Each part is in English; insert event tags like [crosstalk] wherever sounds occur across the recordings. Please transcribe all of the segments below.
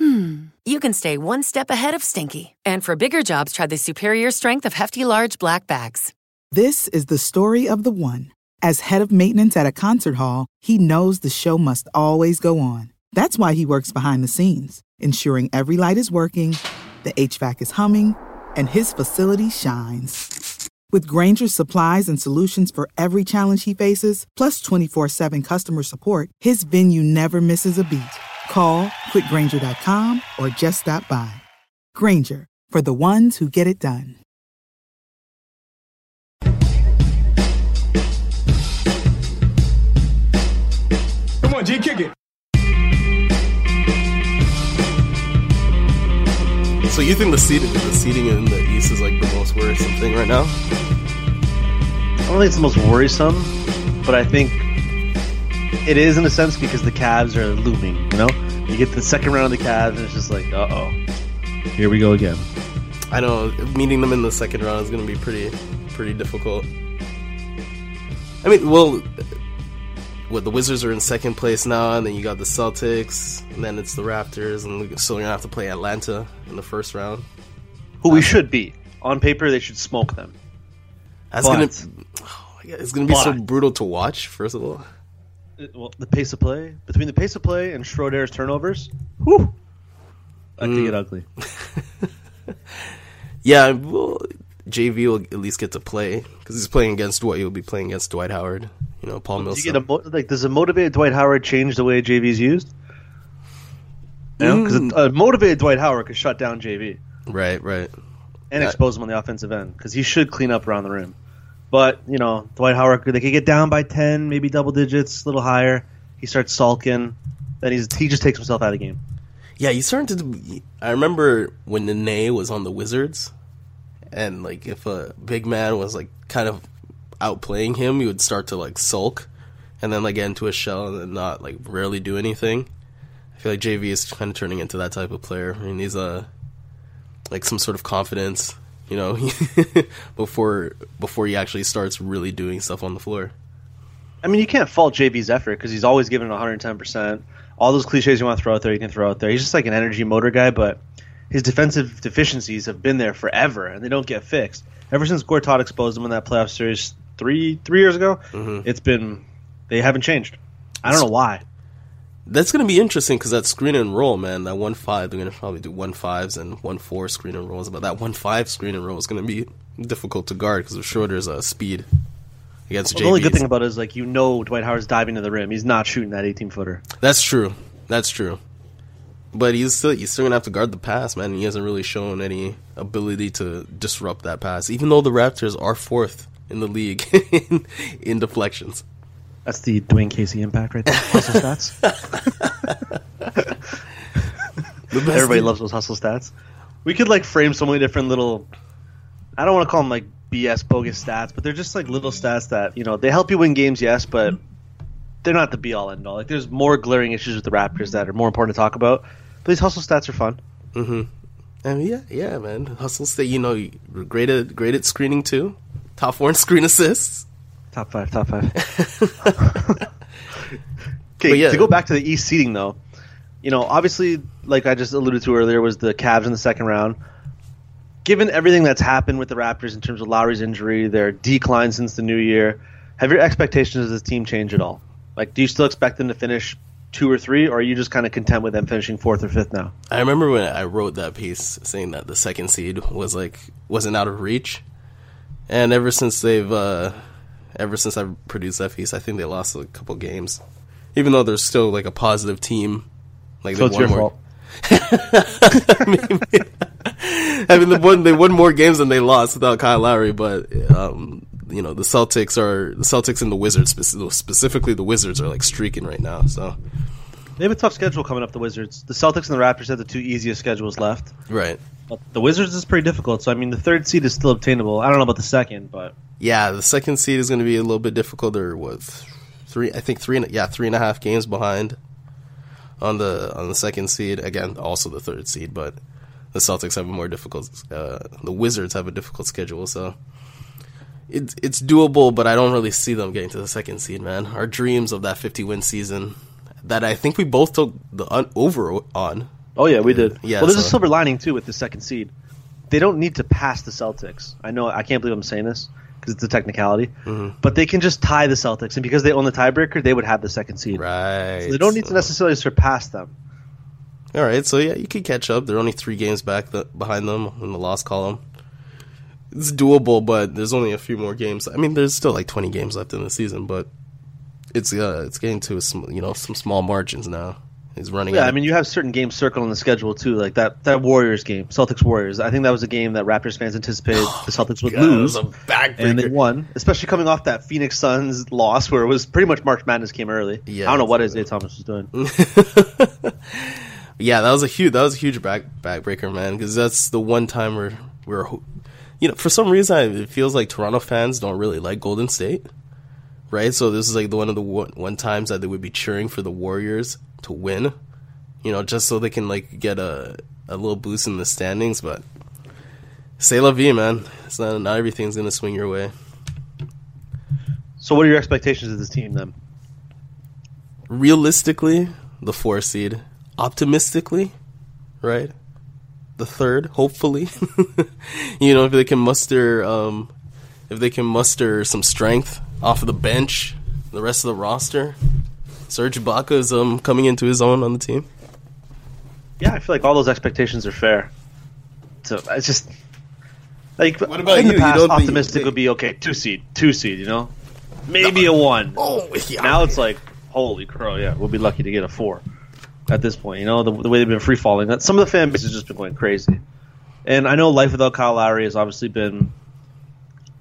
hmm, you can stay one step ahead of stinky. And for bigger jobs, try the superior strength of Hefty Large Black Bags. This is the story of the one. As head of maintenance at a concert hall, he knows the show must always go on. That's why he works behind the scenes, ensuring every light is working, the HVAC is humming, and his facility shines. With Grainger's supplies and solutions for every challenge he faces, plus 24 7 customer support, his venue never misses a beat. Call quickgranger.com or just stop by. Grainger, for the ones who get it done. Come on, G, kick it. So you think the seating, the seating in the East is like the most worrisome thing right now? I don't think it's the most worrisome, but I think it is in a sense because the Cavs are looming. You know, you get the second round of the Cavs, and it's just like, uh oh, here we go again. I know meeting them in the second round is going to be pretty, pretty difficult. I mean, well, what the Wizards are in second place now, and then you got the Celtics, and then it's the Raptors, and so we're still gonna have to play Atlanta in the first round. Who we should be on paper, they should smoke them. That's But- gonna, oh God, it's gonna be so brutal to watch. First of all, Well, the pace of play between the pace of play and Schroeder's turnovers, whew, that could Mm. get ugly. [laughs] yeah, well, JV will at least get to play because he's playing against what he'll be playing against Dwight Howard. You know, Paul Do you Millsap. mo- like? Does a motivated Dwight Howard change the way JV's used? No, because Mm. a motivated Dwight Howard could shut down JV. right, right. and expose him on the offensive end because he should clean up around the rim. But you know, Dwight Howard, they could get down by ten, maybe double digits, a little higher. He starts sulking, then he's he just takes himself out of the game. Yeah, he's starting to. I remember when Nene was on the Wizards, and like if a big man was like kind of outplaying him, he would start to like sulk, and then like get into a shell and then not like rarely do anything. I feel like JV is kind of turning into that type of player. I He needs a like some sort of confidence, you know, [laughs] before before he actually starts really doing stuff on the floor. I mean, you can't fault JV's effort because he's always giving 110. percent All those cliches you want to throw out there, you can throw out there. He's just like an energy motor guy, but his defensive deficiencies have been there forever, and they don't get fixed. Ever since Gortat exposed him in that playoff series three three years ago, mm-hmm. it's been they haven't changed. I don't know why. That's gonna be interesting because that screen and roll, man, that one five, they're gonna probably do one fives and one four screen and rolls. But that one five screen and roll is gonna be difficult to guard because of Schroeder's uh, speed against Well, the only good thing about it is like you know Dwight Howard's diving to the rim. He's not shooting that 18 footer. That's true. That's true. But he's still he's still gonna have to guard the pass, man. He hasn't really shown any ability to disrupt that pass, even though the Raptors are fourth in the league in, [laughs] in deflections. That's the Dwane Casey impact right there. [laughs] Hustle stats. [laughs] The best Everybody thing- loves those hustle stats. We could like frame so many different little. I don't want to call them like BS bogus stats, but they're just like little stats that you know they help you win games, yes, but they're not the be all end all. Like there's more glaring issues with the Raptors that are more important to talk about. But these hustle stats are fun. Mm-hmm. I mean, yeah, yeah, man. Hustle State, you know, you're great at great at screening too. Top four in screen assists. Top five, top five. [laughs] Okay, yeah. to go back to the East seeding though, you know, obviously, like I just alluded to earlier, was the Cavs in the second round. Given everything that's happened with the Raptors in terms of Lowry's injury, their decline since the new year, have your expectations of this team changed at all? Like, do you still expect them to finish two or three, or are you just kind of content with them finishing fourth or fifth now? I remember when I wrote that piece saying that the second seed was like wasn't out of reach, and ever since they've uh, ever since I've produced that piece, I think they lost a couple games, even though they're still like a positive team. Like So they it's won your more. fault. [laughs] I mean, they won they won more games than they lost without Kyle Lowry, but um, you know the Celtics are the Celtics and the Wizards specifically the Wizards are like streaking right now. So They have a tough schedule coming up. The Wizards, the Celtics, and the Raptors have the two easiest schedules left. right, But the Wizards is pretty difficult. So I mean, the third seed is still obtainable. I don't know about the second, but Yeah, the second seed is going to be a little bit difficult. They're what three? I think three. and- Yeah, three and a half games behind on the on the second seed. Again, also the third seed, but the Celtics have a more difficult. Uh, the Wizards have a difficult schedule, so it's it's doable. But I don't really see them getting to the second seed. Man, our dreams of that fifty win season that I think we both took the un- over on. Oh yeah, we did. Yeah, Well, there's a silver lining too with the second seed. They don't need to pass the Celtics. I know I can't believe I'm saying this because it's a technicality, Mm-hmm. but they can just tie the Celtics, and because they own the tiebreaker, they would have the second seed. Right. So they don't need to necessarily surpass them. All right, so yeah, you can catch up. They're only three games back th- behind them in the loss column. It's doable, but there's only a few more games. I mean, there's still like 20 games left in the season, but it's uh, it's getting to a sm- you know some small margins now. He's running. Yeah, out. I mean, you have certain games circled on the schedule too, like that that Warriors game, Celtics Warriors. I think that was a game that Raptors fans anticipated [sighs] the Celtics would God, lose, was a and they won. Especially coming off that Phoenix Suns loss, where it was pretty much March Madness came early. Yeah, I don't know what. Isaiah Thomas was doing. [laughs] yeah, that was a huge that was a huge back backbreaker, man. Because that's the one time where we're you know for some reason it feels like Toronto fans don't really like Golden State, right? So this is like the one of the one, one times that they would be cheering for the Warriors to win, you know, just so they can like get a a little boost in the standings. But say la vie, man. It's not not everything's gonna swing your way. So, what are your expectations of this team then? realistically, the four seed. Optimistically, right? The third, hopefully. [laughs] you know, if they can muster, um, if they can muster some strength off of the bench, the rest of the roster. Serge Ibaka is um, coming into his own on the team. Yeah, I feel like all those expectations are fair. So it's just like What about in you? the You past, don't think- optimistic would be okay, two seed, two seed, you know, maybe a one. Oh, yeah. Now it's like, holy crow, yeah, we'll be lucky to get a four at this point. You know, the, the way they've been free falling. That some of the fan base has just been going crazy. And I know life without Kyle Lowry has obviously been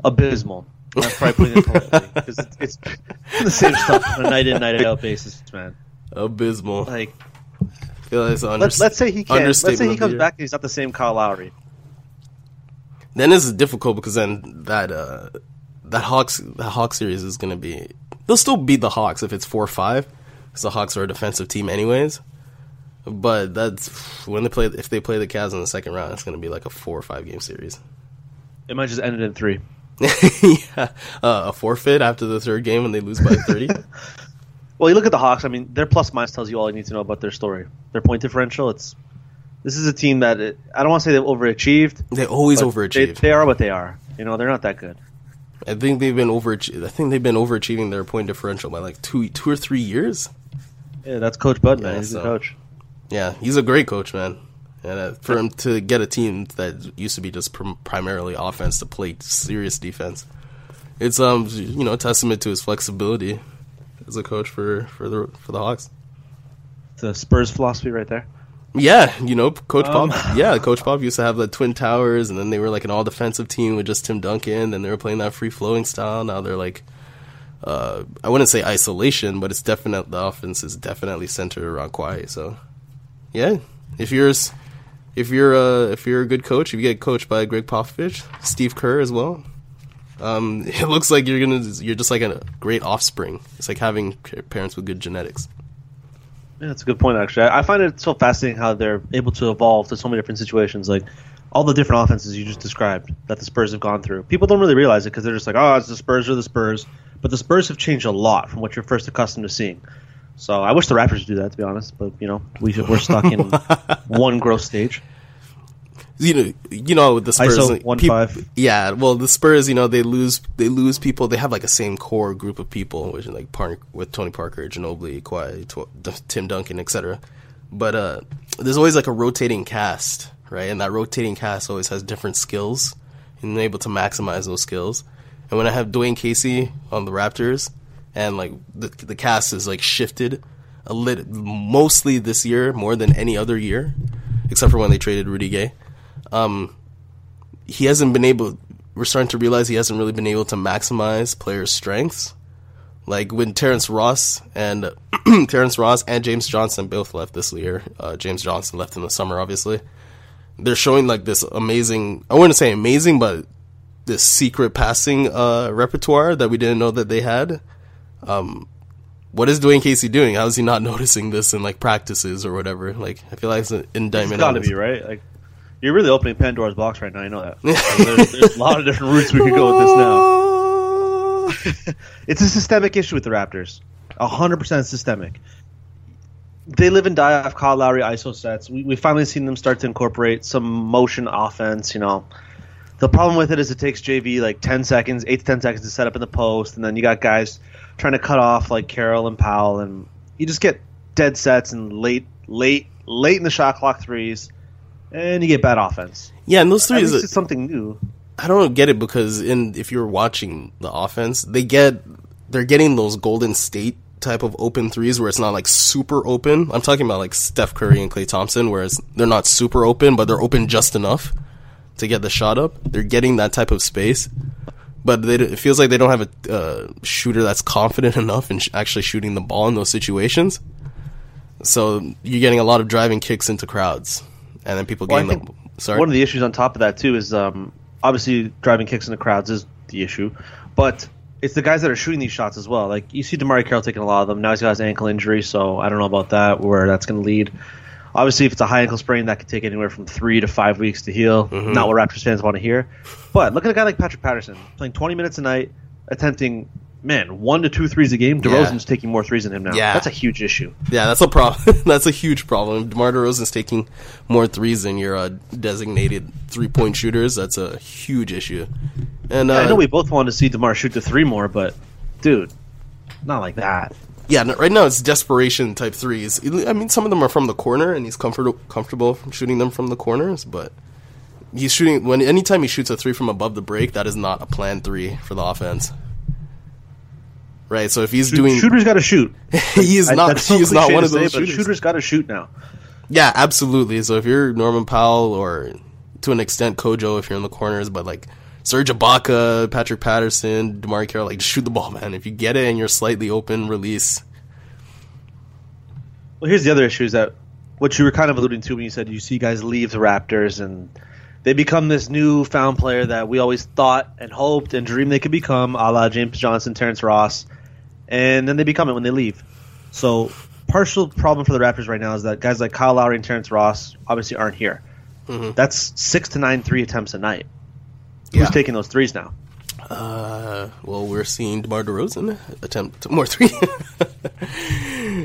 abysmal. That's probably putting it politely because it's, it's [laughs] the same stuff on a night in, night out basis, man. abysmal. Like, I feel like it's an let's, let's say he can't. Let's say he comes back and he's not the same Kyle Lowry. Then this is difficult because then that uh, that Hawks that Hawks series is going to be they'll still beat the Hawks if it's four five because the Hawks are a defensive team anyways. But that's when they play if they play the Cavs in the second round, it's going to be like a four or five game series. It might just end it in three. [laughs] yeah, uh, a forfeit after the third game when they lose by thirty. [laughs] Well, you look at the Hawks. I mean, their plus minus tells you all you need to know about their story. Their point differential. It's this is a team that it, I don't want to say they've overachieved. they always but overachieve. They, they are what they are. You know, they're not that good. I think they've been overachieving. I think they've been overachieving their point differential by like two two or three years. Yeah, that's Coach Bud, man. Yeah, He's so- a coach. Yeah, he's a great coach, man. And uh, for him to get a team that used to be just prim- primarily offense to play serious defense, it's um you know a testament to his flexibility as a coach for for the for the Hawks. The Spurs philosophy, right there. Yeah, you know, Coach Um, Pop. [laughs] Yeah, Coach Pop used to have the Twin Towers, and then they were like an all defensive team with just Tim Duncan. Then they were playing that free flowing style. Now they're like, uh, I wouldn't say isolation, but it's definitely the offense is definitely centered around Kawhi. So, yeah, if you're s- if you're uh, if you're a good coach, if you get coached by Gregg Popovich, Steve Kerr as well. Um, [laughs] it looks like you're gonna you're just like a great offspring. It's like having parents with good genetics. Yeah, that's a good point. Actually, I, I find it so fascinating how they're able to evolve to so many different situations. Like all the different offenses you just described that the Spurs have gone through. People don't really realize it because they're just like, oh, it's the Spurs or the Spurs. But the Spurs have changed a lot from what you're first accustomed to seeing. So I wish the Raptors would do that, to be honest. But you know, we we're stuck in [laughs] one growth stage. you know, you know, the Spurs, ISO one peop- five. Yeah, well, the Spurs, you know, they lose, they lose people. They have like a same core group of people, which is like Park with Tony Parker, Ginobili, Kawhi, Tw- Tim Duncan, etc. But uh, there's always like a rotating cast, right? And that rotating cast always has different skills, and they're able to maximize those skills. And when I have Dwane Casey on the Raptors, and like the the cast is like shifted a lit mostly this year more than any other year, except for when they traded Rudy Gay um, he hasn't been able. We're starting to realize he hasn't really been able to maximize players' strengths. Like when Terrence Ross and [clears throat] Terrence Ross and James Johnson both left this year. Uh, James Johnson left in the summer, obviously. they're showing like this amazing. I wouldn't say amazing, but this secret passing uh, repertoire that we didn't know that they had. Um, what is Dwane Casey doing? How is he not [laughs] noticing this in like practices or whatever? Like, I feel like it's an It's indictment. got on to be right. Like you're really opening Pandora's box right now. I know that. [laughs] there's, there's a lot of different routes we could go with this now. [laughs] it's a systemic issue with the Raptors. hundred percent systemic. They live and die off Kyle Lowry ISO sets. We we finally seen them start to incorporate some motion offense. You know, the problem with it is it takes JV like ten seconds, eight to ten seconds to set up in the post, and then you got guys trying to cut off like Carroll and Powell, and you just get dead sets and late, late, late in the shot clock threes, and you get bad offense. Yeah, and those threes. it's something new. I don't get it because in if you're watching the offense, they get they're getting those Golden State type of open threes where it's not like super open. I'm talking about like Steph Curry and Klay Thompson, whereas they're not super open, but they're open just enough to get the shot up. They're getting that type of space, but they, it feels like they don't have a uh, shooter that's confident [laughs] enough in sh- actually shooting the ball in those situations. So you're getting a lot of driving kicks into crowds, and then people Well, getting the sorry. One of the issues on top of that too is um, obviously driving kicks into crowds is the issue, but it's the guys that are shooting these shots as well. Like you see DeMarre Carroll taking a lot of them. Now he's got his ankle injury, so I don't know about that where that's going to lead. Obviously, if it's a high ankle sprain, that could take anywhere from three to five weeks to heal. Mm-hmm. Not what Raptors fans want to hear. But look at a guy like Patrick Patterson playing 20 minutes a night, attempting man one to two threes a game. DeRozan's taking more threes than him now. Yeah. that's a huge issue. Yeah, that's a problem. [laughs] that's a huge problem. DeMar DeRozan's taking more threes than your uh, designated three-point shooters. That's a huge issue. And uh, I know we both want to see Demar shoot the three more, but dude, not like that. Yeah, no, right now it's desperation type threes. I mean, some of them are from the corner, and he's comfortable comfortable shooting them from the corners. But he's shooting when anytime he shoots a three from above the break, that is not a planned three for the offense. Right. So if he's doing, shooters got to shoot. [laughs] he is not. [laughs] so He is not one of those say, shooters. shooters got to shoot now. Yeah, absolutely. So if you're Norman Powell or to an extent Kojo if you're in the corners, but like Serge Ibaka, Patrick Patterson, DeMarre Carroll, like just shoot the ball, man. If you get it and you're slightly open, release. Well, here's the other issue: is that what you were kind of alluding to when you said you see guys leave the Raptors and they become this new found player that we always thought and hoped and dreamed they could become, a la James Johnson, Terrence Ross, and then they become it when they leave. So, partial problem for the Raptors right now is that guys like Kyle Lowry and Terrence Ross obviously aren't here. Mm-hmm. That's six to nine three attempts a night. Yeah. Who's taking those threes now? Uh, well, we're seeing DeMar DeRozan attempt [laughs] more three.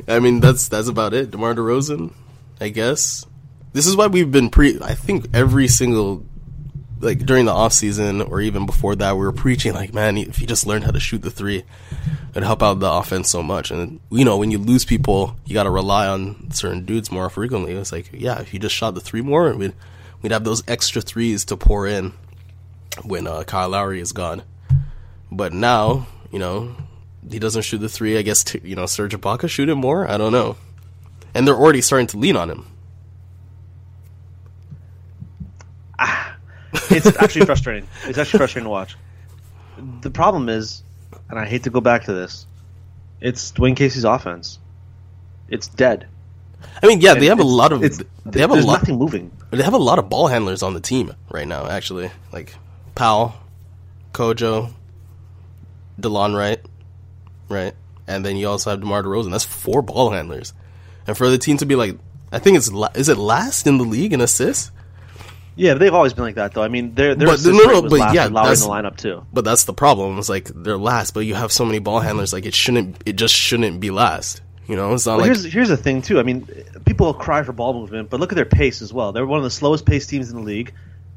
I mean, that's that's about it. DeMar DeRozan, I guess. This is why we've been pre. I think every single like during the off season or even before that, we were preaching like, man, if you just learned how to shoot the three, it'd help out the offense so much. And you know, when you lose people, you got to rely on certain dudes more frequently. It's like, yeah, if you just shot the three more, we'd we'd have those extra threes to pour in when uh, Kyle Lowry is gone. But now, you know, he doesn't shoot the three. I guess t- you know Serge Ibaka shoot it more. I don't know, and they're already starting to lean on him. it's actually frustrating. [laughs] It's actually frustrating to watch. The problem is, and I hate to go back to this, it's Dwane Casey's offense. It's dead. I mean, yeah, they have a lot of they have a lot. nothing moving. They have a lot of ball handlers on the team right now. Actually, like Powell, Kojo, Delon Wright, right, and then you also have Demar Derozan. That's four ball handlers, and for the team to be like, I think it's la- is it last in the league in assists? Yeah, they've always been like that, though. I mean, they're But- assist no, no, but last yeah, Lowry in the lineup too. But that's the problem. It's like they're last, but you have so many ball handlers. Like it shouldn't. It just shouldn't be last. You know, it's not Well, like here's here's the thing too. I mean, people cry for ball movement, but look at their pace as well. They're one of the slowest paced teams in the league.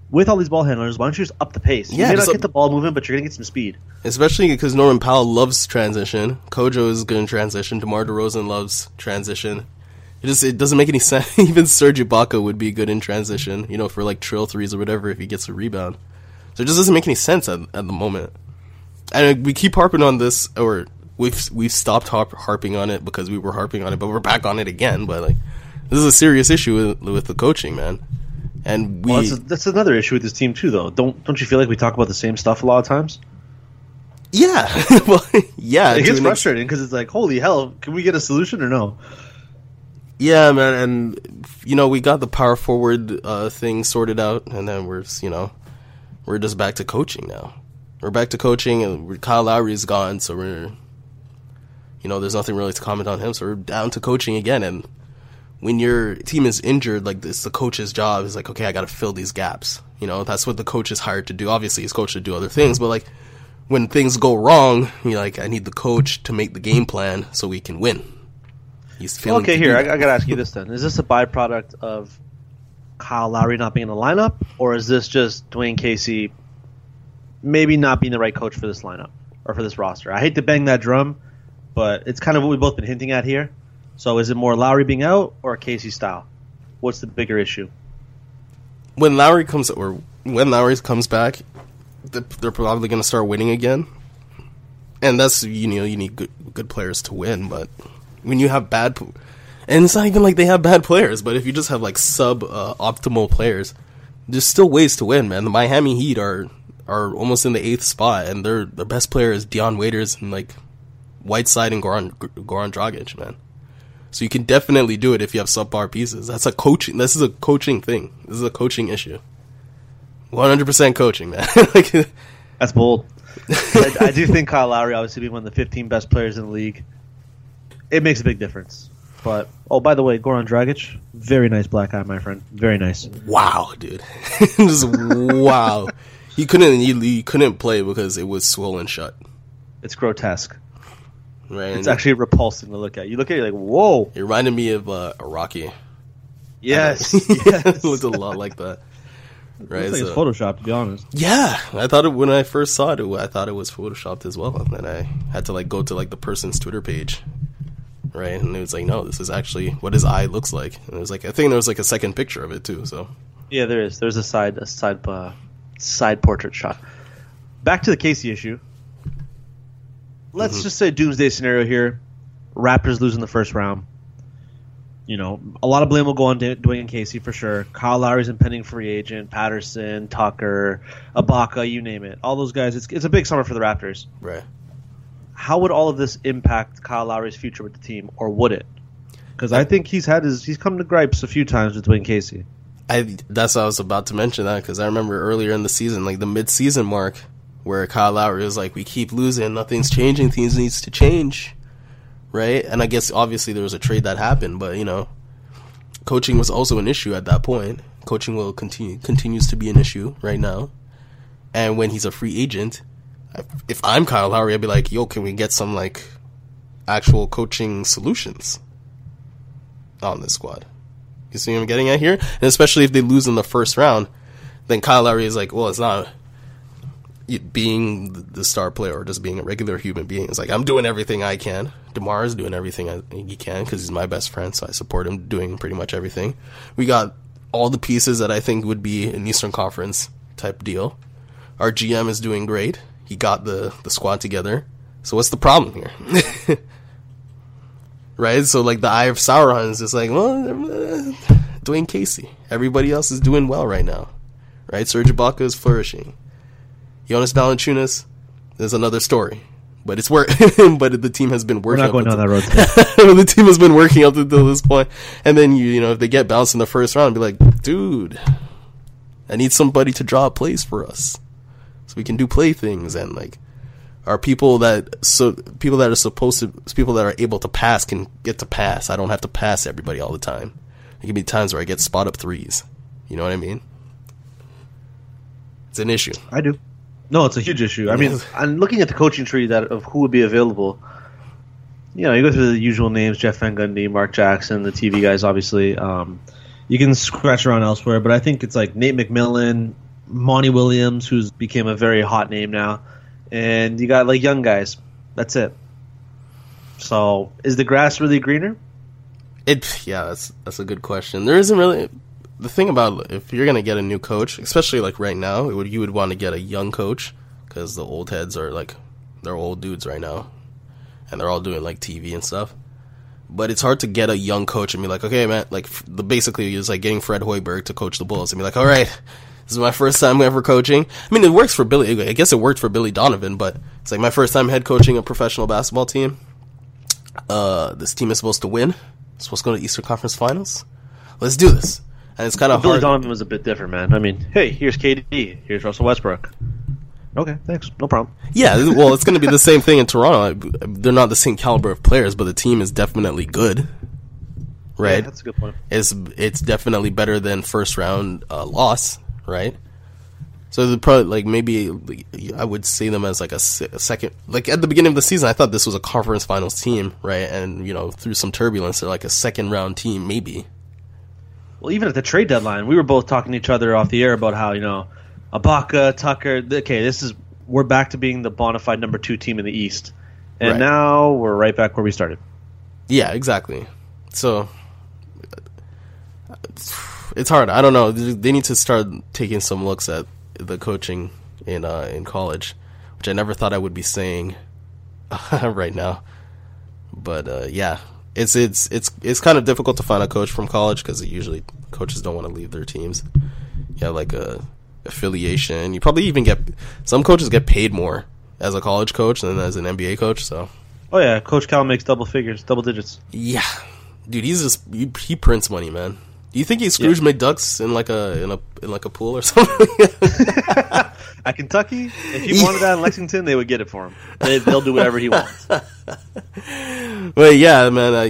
With all these ball handlers, why don't you just up the pace? You Yeah, may just not get the ball moving, but you're gonna get some speed. especially because Norman Powell loves transition. Kojo is good in transition. DeMar DeRozan loves transition. It just it doesn't make any [laughs] sense. Even Serge Ibaka would be good in transition. You know, for like trail threes or whatever if he gets a rebound. So it just doesn't make any sense at, at the moment. And we keep harping on this, or we've we've stopped harp, harping on it because we were harping on it, but we're back on it again. But like, this is a serious issue with, with the coaching, man. And we Well, that's, that's another issue with this team too, though. Don't don't you feel like we talk about the same stuff a lot of times? yeah, [laughs] well, yeah, It gets frustrating because it's like, holy hell, can we get a solution or no? Yeah, man, and you know we got the power forward uh, thing sorted out, and then we're you know we're just back to coaching now. We're back to coaching, and Kyle Lowry's gone, so we're you know there's nothing really to comment on him. So we're down to coaching again, and when your team is injured, like this, the coach's job is like, okay, I got to fill these gaps. You know, that's what the coach is hired to do. Obviously, he's coached to do other things, but like when things go wrong, you're like, I need the coach to make the game plan so we can win. He's feeling okay, here I. I gotta ask you [laughs] this then: Is this a byproduct of Kyle Lowry not being in the lineup, or is this just Dwane Casey maybe not being the right coach for this lineup or for this roster? I hate to bang that drum, but it's kind of what we've both been hinting at here. So, is it more Lowry being out or Casey style? What's the bigger issue? when Lowry comes or when Lowry comes back, they're probably going to start winning again. And that's you know you need good good players to win, but when you have bad, and it's not even like they have bad players, but if you just have like sub uh, optimal players, there's still ways to win, man. The Miami Heat are are almost in the eighth spot, and their their best player is Dion Waiters and like Whiteside and Goran Goran Dragic, man. So you can definitely do it if you have subpar pieces. That's a coaching. This is a coaching thing. This is a coaching issue. One hundred percent coaching, man. [laughs] like, That's bold. [laughs] I, I do think Kyle Lowry, obviously being one of the 15 best players in the league, it makes a big difference. But oh, by the way, Goran Dragic, very nice black eye, my friend. Very nice. wow, dude. [laughs] Just wow. He couldn't. He, he couldn't play because it was swollen shut. It's grotesque. Right. It's actually repulsing to look at. You look at it, you're like, whoa. It reminded me of uh, a Rocky. Yes. [laughs] it yes. [laughs] looked a lot like that. Right. Looks like it's so- Photoshop, to be honest. Yeah, I thought it when I first saw it. I thought it was photoshopped as well, and then I had to like go to like the person's Twitter page, right? And it was like, no, this is actually what his eye looks like. And it was like, I think there was like a second picture of it too. So Yeah, there is. There's a side, a side, uh, side portrait shot. Back to the Casey issue. Let's mm-hmm. just say doomsday scenario here. Raptors losing the first round. You know, a lot of blame will go on D- Dwane Casey for sure. Kyle Lowry's impending free agent. Patterson, Tucker, Ibaka, you name it. All those guys. It's it's a big summer for the Raptors. right, How would all of this impact Kyle Lowry's future with the team, or would it? Because I think he's had his he's come to gripes a few times with Dwane Casey. I that's what I was about to mention that because I remember earlier in the season, like the mid-season mark, where Kyle Lowry was like, "We keep losing, nothing's changing, things needs to change." Right, and I guess obviously there was a trade that happened, but you know, coaching was also an issue at that point. Coaching will continue continues to be an issue right now, and when he's a free agent, if I'm Kyle Lowry, I'd be like, "Yo, can we get some like actual coaching solutions on this squad?" You see what I'm getting at here? And especially if they lose in the first round, then Kyle Lowry is like, well, it's not being the star player or just being a regular human being. It's like, I'm doing everything I can. DeMar is doing everything he can because he's my best friend, so I support him doing pretty much everything. We got all the pieces that I think would be an Eastern Conference type deal. Our GM is doing great. He got the, the squad together. So what's the problem here? [laughs] right? So like the Eye of Sauron is just like, well, Dwane Casey. Everybody else is doing well right now, right? Serge Ibaka is flourishing. Jonas Valanciunas is another story, but it's work. [laughs] but the team has been We're working. not going up down that road. [laughs] The team has been working up until this point, and then you you know if they get bounced in the first round, be like, dude, I need somebody to draw plays for us, so we can do play things and like are people that so people that are supposed to people that are able to pass can get to pass. I don't have to pass everybody all the time. There can be times where I get spot up threes. You know what I mean? It's an issue. I do. No, it's a huge issue. I mean, I'm looking at the coaching tree that of who would be available. You know, you go through the usual names: Jeff Van Gundy, Mark Jackson, the TV guys. Obviously, um, you can scratch around elsewhere, but I think it's like Nate McMillan, Monty Williams, who's became a very hot name now, and you got like young guys. That's it. So, is the grass really greener? It yeah, that's that's a good question. There isn't really the thing about if you're gonna get a new coach, especially like right now, would you would want to get a young coach because the old heads are like they're old dudes right now, and they're all doing like TV and stuff. But it's hard to get a young coach and be like, okay, man, like the basically is like getting Fred Hoiberg to coach the Bulls and be like, all right, this is my first time ever coaching. I mean, it works for Billy. I guess it worked for Billy Donovan, but it's like my first time head coaching a professional basketball team. Uh, this team is supposed to win. It's supposed to go to Eastern Conference Finals. Let's do this. And it's kind of Billy hard. Donovan was a bit different, man. I mean, hey, here's KD, here's Russell Westbrook. Okay, thanks, no problem. Yeah, [laughs] well, it's going to be the same thing in Toronto. They're not the same caliber of players, but the team is definitely good. Right? Yeah, that's a good point. It's it's definitely better than first round uh, loss, right? So the probably like maybe I would see them as like a, a second. Like at the beginning of the season, I thought this was a conference finals team, right? And you know through some turbulence, they're like a second round team, maybe. Well, even at the trade deadline, we were both talking to each other off the air about how you know, Ibaka, Tucker. Okay, this is we're back to being the bona fide number two team in the East, and Right. now we're right back where we started. Yeah, exactly. So it's hard. I don't know. They need to start taking some looks at the coaching in uh, in college, which I never thought I would be saying [laughs] right now. But uh, yeah, it's it's it's it's kind of difficult to find a coach from college because usually coaches don't want to leave their teams. You have like a affiliation. You probably even get some coaches get paid more as a college coach than as an NBA coach. So Oh yeah, Coach Cal makes double figures, double digits. yeah, dude, he's just he, he prints money, man. Do you think he Scrooge McDucks in like a in a in like a pool or [laughs] something? [laughs] At Kentucky, if he wanted that in [laughs] Lexington, they would get it for him. They, they'll do whatever he wants. [laughs] but yeah, man, I,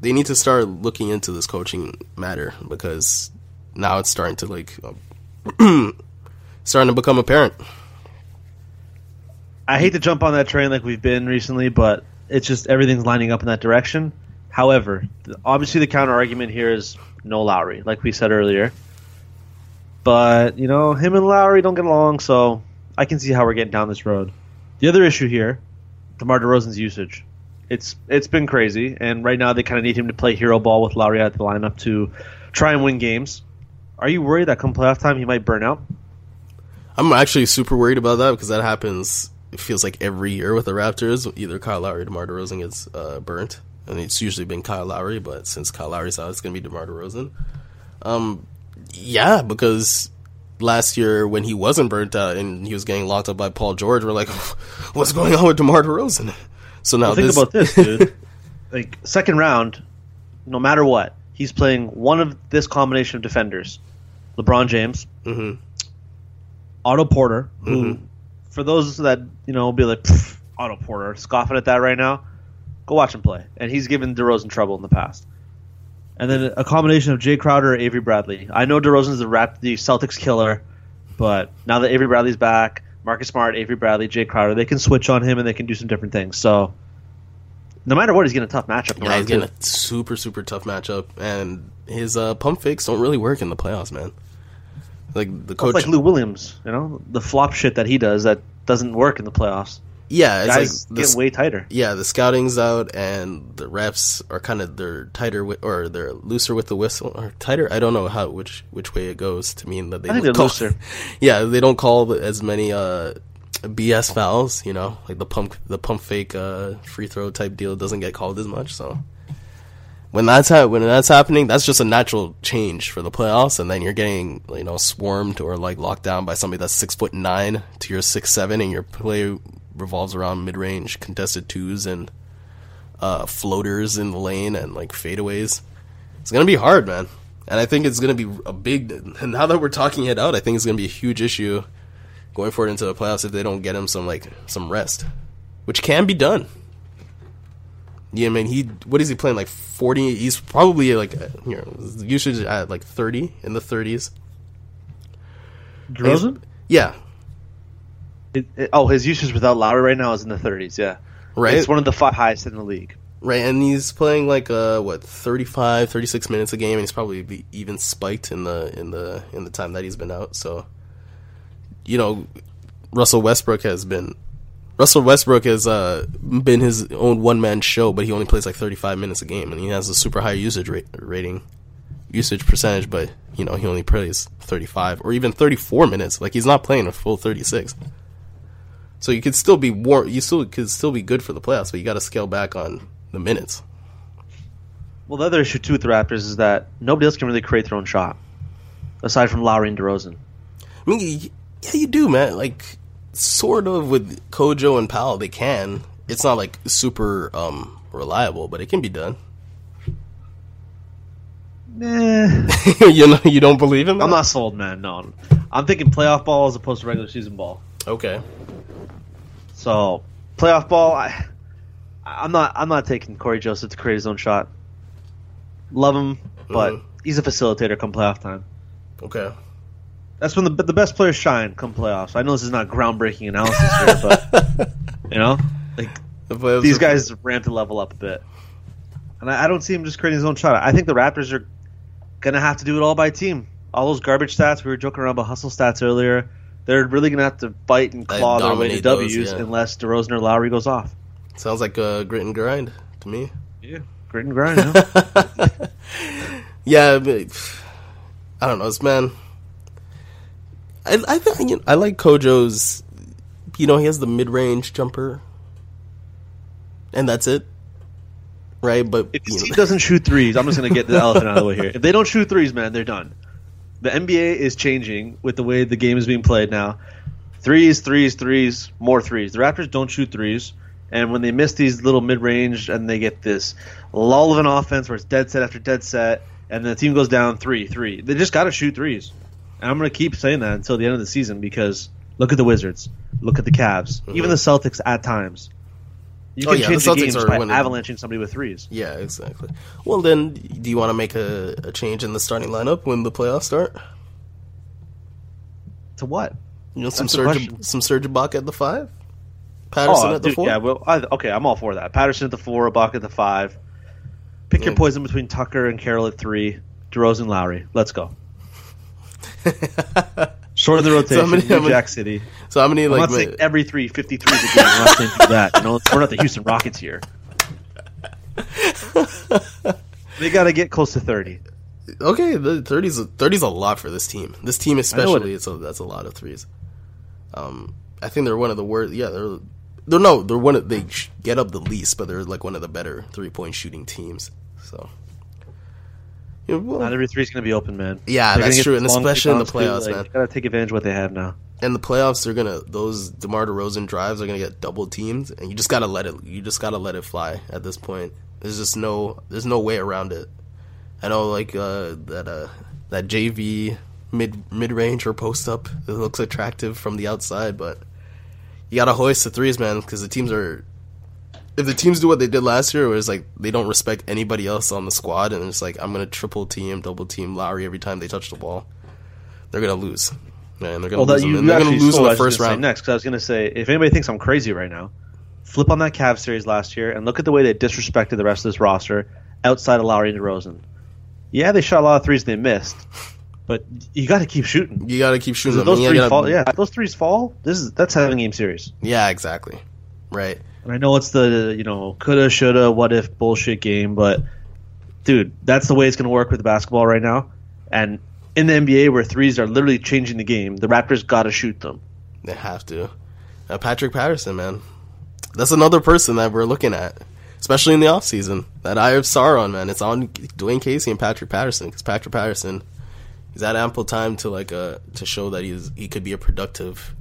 they need to start looking into this coaching matter because now it's starting to like um, [clears throat] starting to become apparent. I hate to jump on that train like we've been recently, but it's just everything's lining up in that direction. However, obviously the counter argument here is no Lowry, like we said earlier. But you know, him and Lowry don't get along, so I can see how we're getting down this road. The other issue here, DeMar DeRozan's usage. It's it's been crazy, and right now they kind of need him to play hero ball with Lowry at the lineup to try and win games. Are you worried that come playoff time he might burn out? I'm actually super worried about that because that happens. It feels like every year with the Raptors, either Kyle Lowry or DeMar DeRozan gets uh, burnt, and it's usually been Kyle Lowry. But since Kyle Lowry's out, it's going to be DeMar DeRozan. Um, yeah, because last year when he wasn't burnt out and he was getting locked up by Paul George, we're like, [laughs] what's going on with DeMar DeRozan? So now Well, think this, about this, dude. [laughs] like second round, no matter what, he's playing one of this combination of defenders: LeBron James, Mhm. Otto Porter. Who, for those that you know, will be like "Pff, Otto Porter, scoffing at that right now. Go watch him play, and he's given DeRozan trouble in the past. And then a combination of Jae Crowder or Avery Bradley. I know DeRozan's the rap, the Celtics killer, but now that Avery Bradley's back, Marcus Smart, Avery Bradley, Jae Crowder, they can switch on him and they can do some different things. So, no matter what, he's getting a tough matchup. yeah, he's getting two. a super super tough matchup, and his uh, pump fakes don't really work in the playoffs, man. Like the It's coach, like Lou Williams, you know, the flop shit that he does that doesn't work in the playoffs. Yeah, it's like get the, way tighter. yeah, the scouting's out and the refs are kind of they're tighter with, or they're looser with the whistle or tighter. I don't know how which which way it goes to mean that they I think they're call, looser. [laughs] Yeah, they don't call as many uh, BS fouls. You know, like the pump the pump fake uh, free throw type deal doesn't get called as much. So when that's ha- when that's happening, that's just a natural change for the playoffs, and then you're getting you know swarmed or like locked down by somebody that's six foot nine to your six seven, and your play revolves around mid range contested twos and uh, floaters in the lane and like fadeaways. It's gonna be hard, man, and I think it's gonna be a big. Now that we're talking it out, I think it's gonna be a huge issue going forward into the playoffs if they don't get him some like some rest, which can be done. Yeah, I mean, he what is he playing like forty? He's probably like you know usage at like thirty in the thirties. DeRozan? Yeah, It- it- oh, his usage without Lowry right now is in the 30s. Yeah, right, It's one of the five highest in the league. right, and he's playing like uh what 35, 36 minutes a game, and he's probably even spiked in the in the in the time that he's been out. So, you know, Russell Westbrook has been. Russell Westbrook has uh, been his own one man show, but he only plays like 35 minutes a game, and he has a super high usage rate, rating, usage percentage, but you know he only plays 35 or even 34 minutes. Like he's not playing a full 36. So you could still be war. You still could still be good for the playoffs, but you got to scale back on the minutes. Well, the other issue too with the Raptors is that nobody else can really create their own shot, aside from Lowry and DeRozan. I mean, yeah, you do, man. Like, sort of with Kojo and Powell, they can. It's not like super um, reliable, but it can be done. Eh, [laughs] you know, you don't believe him. I'm not sold, man. No, I'm thinking playoff ball as opposed to regular season ball. Okay. So playoff ball, I, I'm not. I'm not taking Cory Joseph to create his own shot. Love him, but Mhm. he's a facilitator come playoff time. Okay. That's when the the best players shine come playoffs. I know this is not groundbreaking analysis here, but [laughs] you know, like The these are- guys ramp to level up a bit, and I, I don't see him just creating his own shot. I think the Raptors are gonna have to do it all by team. All those garbage stats we were joking around about hustle stats earlier. They're really gonna have to fight and claw their way to those, W's yeah. unless DeRozan or Lowry goes off. sounds like a grit and grind to me. Yeah, grit and grind. Huh? [laughs] Yeah, but, I don't know, this man. I I think you know, I like Kojo's. You know, he has the mid range jumper, and that's it, right? But if you know, doesn't shoot threes, I'm just gonna get the [laughs] elephant out of the way here. If they don't shoot threes, man, they're done. The NBA is changing with the way the game is being played now. Threes, threes, threes, more threes. The Raptors don't shoot threes, and when they miss these little mid range and they get this lull of an offense where it's dead set after dead set, and the team goes down three, three, they just got to shoot threes. And I'm gonna keep saying that until the end of the season because look at the Wizards, look at the Cavs, even mm-hmm. the Celtics at times. You. Oh, can yeah, change the the, Celtics game are by winning. avalanching somebody with threes. yeah, exactly. Well, then, do you want to make a, a change in the starting lineup when the playoffs start? To what? You know, some Serge, some Serge Ibaka at the five, Patterson oh, at the Oh, dude, four. yeah, well, I, okay, I'm all for that. Patterson at the four, Ibaka at the five. Pick your mm. poison between Tucker and Carroll at three, DeRozan, Lowry. Let's go. [laughs] Shorten the rotation. So many- New how many- Jack City. so how many I'm like not saying every three, 53 is a game. I'm not saying that. You know, we're not the Houston Rockets here. they got to get close to 30. Okay, the 30's a, 30's a lot for this team. This team especially, it it's a, that's a lot of threes. Um, I think they're one of the worst. Yeah, they're they're no, they're one of they sh- get up the least, but they're like one of the better three point shooting teams. So, yeah, well, Not every three is going to be open, man. Yeah, They're that's true, and especially in the too. playoffs, Like, man. Got to take advantage of what they have now. in the playoffs, they're gonna those Demar Derozan drives are gonna get double teamed, and you just gotta let it. You just gotta let it fly at this point. There's just no there's no way around it. I know like uh, that uh, that JV mid mid range or post up it looks attractive from the outside, but you gotta hoist the threes, man, because the teams are. If the teams do what they did last year, where it's like they don't respect anybody else on the squad, and it's like I'm gonna triple team, double team Lowry every time they touch the ball, they're gonna lose. Man, they're gonna Well, lose. you they're gonna lose in the what I was first round. next. Because I was going to say, if anybody thinks I'm crazy right now, flip on that Cavs series last year and look at the way they disrespected the rest of this roster outside of Lowry and DeRozan. Yeah, they shot a lot of threes and they missed, but you got to keep shooting. You gotta keep shooting those threes gotta- fall, yeah, if those threes fall. This is that's seven game series. yeah, exactly. Right. And I know it's the you know coulda, shoulda, what if bullshit game, but dude, that's the way it's going to work with basketball right now. And in the NBA, where threes are literally changing the game, the Raptors got to shoot them. They have to. Uh, Patrick Patterson, man. That's another person that we're looking at, especially in the offseason. That Eye of Sauron, man. It's on Dwane Casey and Patrick Patterson because Patrick Patterson, he's had ample time to like uh to show that he's he could be a productive.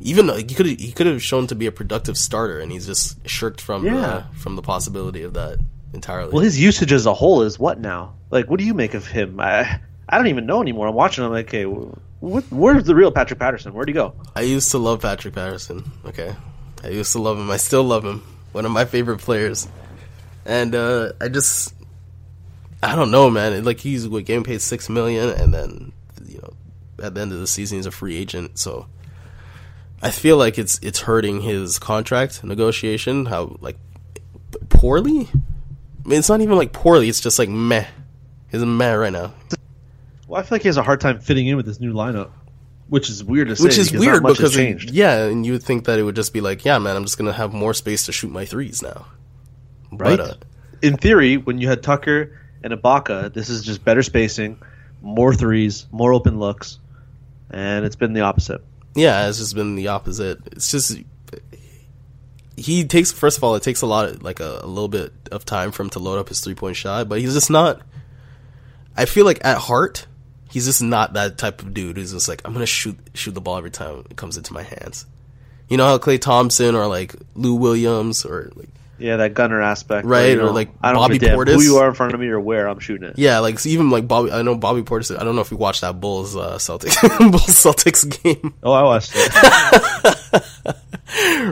Even like, he could he could have shown to be a productive starter, and he's just shirked from Yeah. uh, from the possibility of that entirely. Well, his usage as a whole is what now? Like, what do you make of him? I I don't even know anymore. I'm watching him. Like, okay, what, where's the real Patrick Patterson? Where'd he go? I used to love Patrick Patterson. Okay, I used to love him. I still love him. One of my favorite players. And uh, I just, I don't know, man. Like he's what, getting paid six million, and then you know, at the end of the season, he's a free agent. So I feel like it's it's hurting his contract negotiation. How like poorly? I mean, it's not even like poorly. It's just like meh. He's a meh right now. Well, I feel like he has a hard time fitting in with this new lineup, which is weird to say. which is because weird because it- changed. yeah, and you would think that it would just be like, yeah, man, I'm just gonna have more space to shoot my threes now, right? But, uh, In theory, when you had Tucker and Ibaka, this is just better spacing, more threes, more open looks, and it's been the opposite. Yeah, it's just been the opposite. It's just he takes first of all, it takes a lot, of, like a, a little bit of time for him to load up his three point shot, but he's just not. I feel like at heart, he's just not that type of dude who's just like, I'm gonna shoot shoot the ball every time it comes into my hands. You know how Klay Thompson or like Lou Williams or like Yeah, that gunner aspect, Right, or like I don't Bobby give a damn Portis. who you are in front of me or where I'm shooting it. Yeah, like so even like Bobby. I know Bobby Portis. I don't know if you watched that Bulls uh, Celtics [laughs] Bulls Celtics game, Oh, I watched it.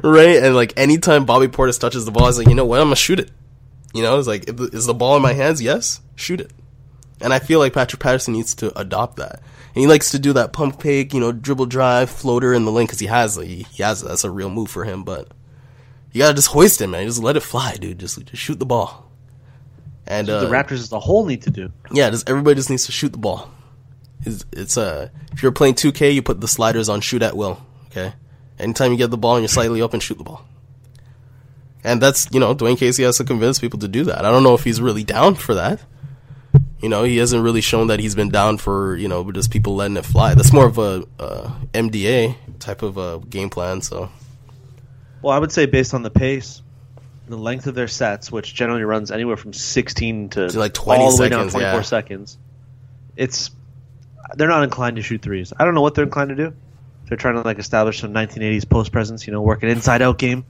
[laughs] right? And like anytime Bobby Portis touches the ball, he's like you know what, I'm gonna shoot it. You know, it's like if is the ball in my hands? Yes, shoot it. And I feel like Patrick Patterson needs to adopt that. And he likes to do that pump fake, you know, dribble drive, floater in the lane because he has he, he has that's a real move for him. But you gotta just hoist him, man. Just let it fly, dude. Just just shoot the ball. And uh, the Raptors as a whole need to do. yeah, just everybody just needs to shoot the ball. It's, it's uh, if you're playing 2K, you put the sliders on shoot at will. Okay, anytime you get the ball and you're slightly open, shoot the ball. And that's you know Dwane Casey has to convince people to do that. I don't know if he's really down for that. You know, he hasn't really shown that he's been down for you know just people letting it fly. That's more of a uh, MDA type of a game plan. So Well, I would say based on the pace, the length of their sets, which generally runs anywhere from 16 to, To, like, 20 all the way down seconds, 24 yeah. seconds, it's they're not inclined to shoot threes. I don't know what they're inclined to do. They're trying to like establish some 1980s post presence, you know, work an inside out game,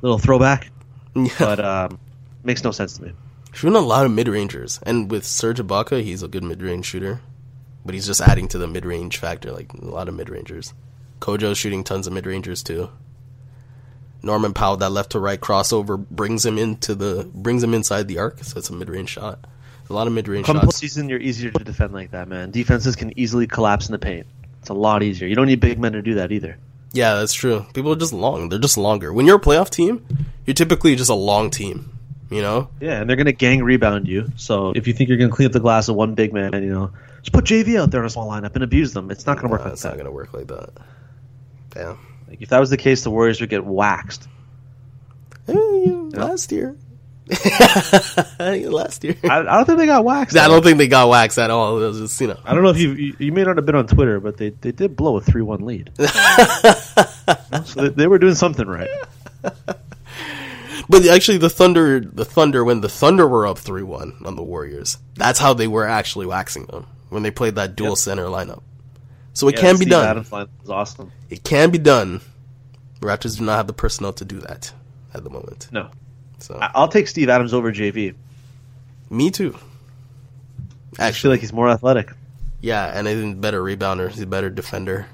little throwback, [laughs] yeah, but um, makes no sense to me. shooting a lot of mid rangers, and with Serge Ibaka, he's a good mid range shooter, but he's just adding to the mid range factor, like a lot of mid rangers. CoJo's shooting tons of mid rangers too. Norman Powell, that left to right crossover brings him into the brings him inside the arc, so it's a mid range shot. A lot of mid range Come shots. postseason, you're easier to defend like that, man. Defenses can easily collapse in the paint. It's a lot easier. You don't need big men to do that either. Yeah, that's true. People are just long. They're just longer. When you're a playoff team, you're typically just a long team. You know, Yeah, and they're going to gang rebound you. So if you think you're going to clean up the glass of one big man, you know, just put JV out there in a small lineup and abuse them. It's not going to work like it's that. not gonna work like that. Damn. Like, if that was the case, the Warriors would get waxed. Eh, you- Last year. [laughs] Last year. I, I don't think they got waxed. I don't think they got waxed at all. It was just, you know. I don't know if you, you you may not have been on Twitter, but they, they did blow a three one lead. [laughs] so they, they were doing something right. [laughs] But actually, the Thunder, the Thunder, when the Thunder were up three one on the Warriors, that's how they were actually waxing them when they played that dual Yep. center lineup. So it Yeah, can be Steve done. Adams line was awesome. It can be done. Raptors do not have the personnel to do that at the moment. No, So I, I'll take Steve Adams over JV. me too. I feel Actually, like he's more athletic. yeah, and he's a better rebounder. He's a better defender.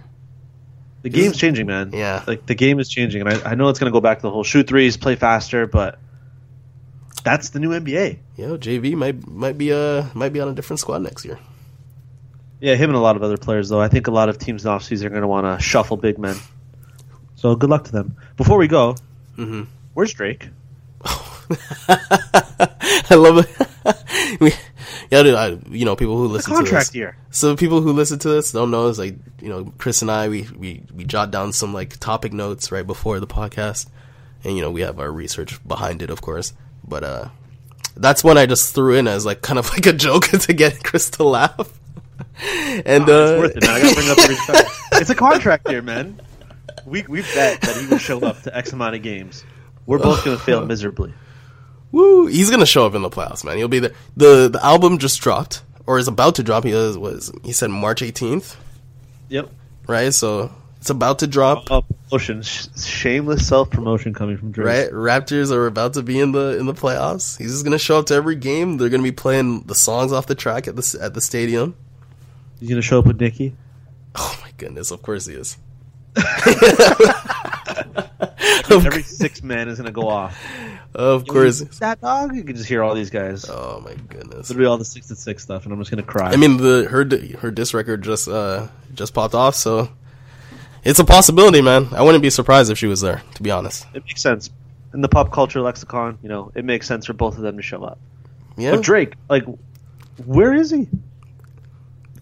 The game's changing, man. Yeah. like the game is changing, and I, I know it's going to go back to the whole shoot threes, play faster, but that's the new NBA. You know, JV might might be uh might be on a different squad next year. Yeah, him and a lot of other players, though. I think a lot of teams in the offseason are going to want to shuffle big men. So good luck to them. Before we go, Mm-hmm. where's Drake? [laughs] I love it. [laughs] we, yeah, dude, I, you know, people who listen to contract this. year. So people who listen to this don't know is like, you know, Chris and I, we, we, we jot down some like topic notes right before the podcast. And, you know, we have our research behind it, of course. But, uh, that's one I just threw in as like kind of [laughs] like a joke to get Chris to laugh. [laughs] and, Oh, uh, it's worth it, man. I got to bring up every time. [laughs] It's a contract year, man. We we bet that he will show up to X amount of games. We're both going to fail [laughs] miserably. Woo! He's gonna show up in the playoffs, man. He'll be there. the The album just dropped, or is about to drop. He was, was he said March eighteenth, Yep. right? So it's about to drop, Uh, promotion, sh- shameless self promotion coming from Drake. right? Raptors are about to be in the in the playoffs. He's just gonna show up to every game. They're gonna be playing the songs off the track at the at the stadium. He's going to show up with Nicki. Oh my goodness! Of course he is. [laughs] Every six man is going to go off. Of course. that dog. You can just hear all these guys. Oh my goodness. It'll be all the six to six stuff, and I'm just going to cry. I mean, the her her disc record just uh just popped off, so it's a possibility, man. I wouldn't be surprised if she was there, to be honest. it makes sense in the pop culture lexicon. You know, it makes sense for both of them to show up. Yeah, But Drake, like, where is he?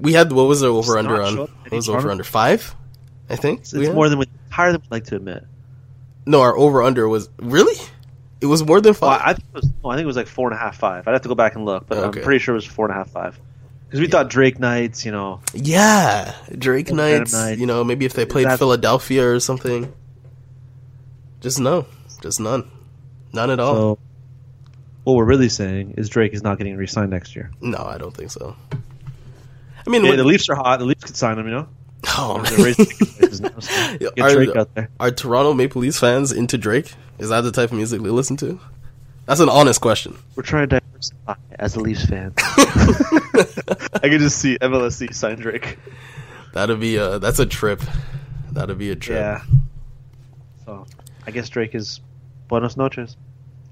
We had what was the over under on? show What was over under five? I think It's we had? more than we, higher than we'd like to admit. No, our over under was really. It was more than Well, five. I think it was. No, I think it was like four and a half, five. I'd have to go back and look, but Okay. I'm pretty sure it was four and a half, five. Because we thought Drake nights, you know, yeah, Drake Random nights. nights. You know, maybe if they played That's- Philadelphia or something. Just no, just none, none at all. so what we're really saying is Drake is not getting re-signed next year. no, I don't think so. I mean, Yeah, what- the Leafs are hot. The Leafs could sign him, you know. oh, They're raising ticket prices now, so [laughs] Get are- Drake out there. Are Toronto Maple Leafs fans into Drake? Is that the type of music they listen to? That's an honest question. We're trying to diversify as a Leafs fan. [laughs] I could just see MLSE sign Drake. That'd be a that's a trip. That'd be a trip. Yeah. So I guess Drake is buenos noches.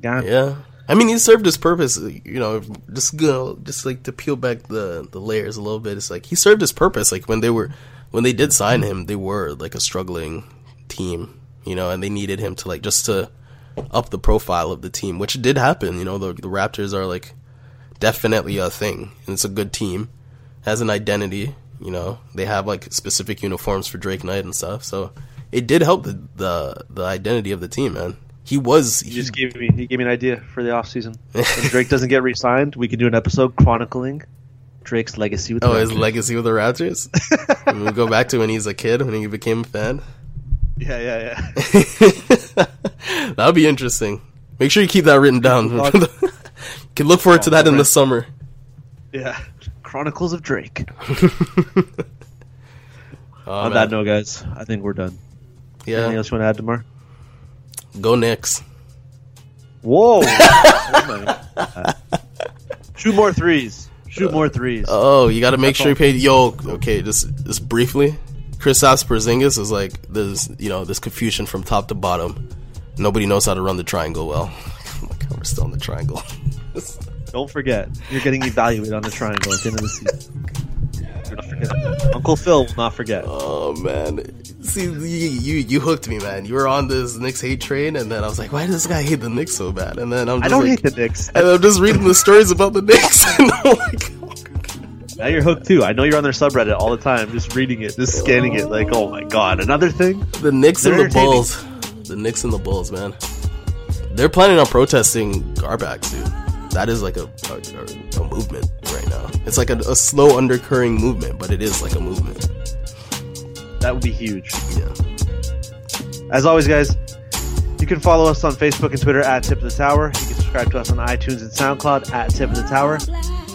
Gone. Yeah. I mean, he served his purpose. You know, just go, just like to peel back the the layers a little bit. It's like he served his purpose. Like when they were when they did sign him, they were like a struggling team. You know, and they needed him to like just to up the profile of the team, which did happen. You know, the the Raptors are like definitely a thing, and it's a good team. Has an identity. You know, they have like specific uniforms for Drake Night and stuff. So it did help the the, the identity of the team, man. He was He just gave me he gave me an idea for the offseason. When [laughs] Drake doesn't get re-signed, we can do an episode chronicling Drake's legacy with the Oh, his legacy with the Raptors. [laughs] And we go back to when he's a kid, when he became a fan. Yeah, yeah, yeah. [laughs] That'll be interesting. Make sure you keep that written down. you can look forward to that in the oh, summer. yeah. Chronicles of Drake. Oh, On man. that note, guys, I think we're done. Yeah. Anything else you want to add, Demar? Go Knicks. Whoa! oh. [laughs] Shoot more threes. Shoot more threes. Oh, you got to make That's sure you all. pay. Yo, okay, just just briefly. Kristaps Porzingis is like there's you know this confusion from top to bottom. Nobody knows how to run the triangle well. Oh my god, we're still in the triangle. [laughs] Don't forget, you're getting evaluated on the triangle at the end of the season. [laughs] Do not forget. Uncle Phil will not forget. Oh man, see you, you you hooked me, man. You were on this Knicks hate train, and then I was like, why does this guy hate the Knicks so bad? And then I'm just I don't like, hate the Knicks. and I'm just reading the stories about the Knicks, [laughs] and I'm like, Now you're hooked too. I know you're on their subreddit all the time, just reading it, just scanning it. Like, oh my god, another thing. the Knicks and They're the. Bulls, the Knicks and the Bulls, man. They're planning on protesting GarPax, dude. That is like a a, a movement right now. It's like a, a slow undercurring movement, but it is like a movement. That would be huge. Yeah. As always, guys, you can follow us on Facebook and Twitter at Tip of the Tower. You can subscribe to us on iTunes and SoundCloud at Tip of the Tower.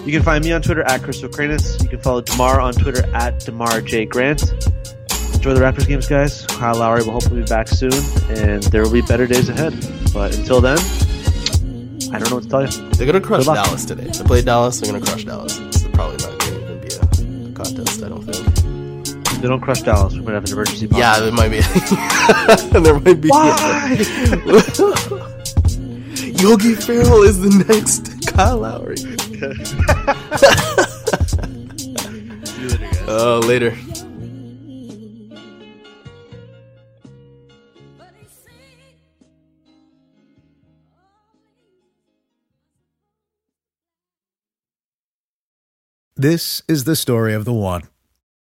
You can find me on Twitter at Chris O'Cranus. You can follow Demar on Twitter at Demar J. Grant. Enjoy the Raptors games, guys. Kyle Lowry will hopefully be back soon, and there will be better days ahead. But until then, I don't know what to tell you. They're gonna crush Dallas today. They play Dallas. They're gonna crush Dallas. It's probably not they don't crush Dallas, we might have an emergency. Yeah, there might be. [laughs] there might be. Why? [laughs] Yogi Ferrell is the next Kyle Lowry. Oh, [laughs] later. This is the story of the one.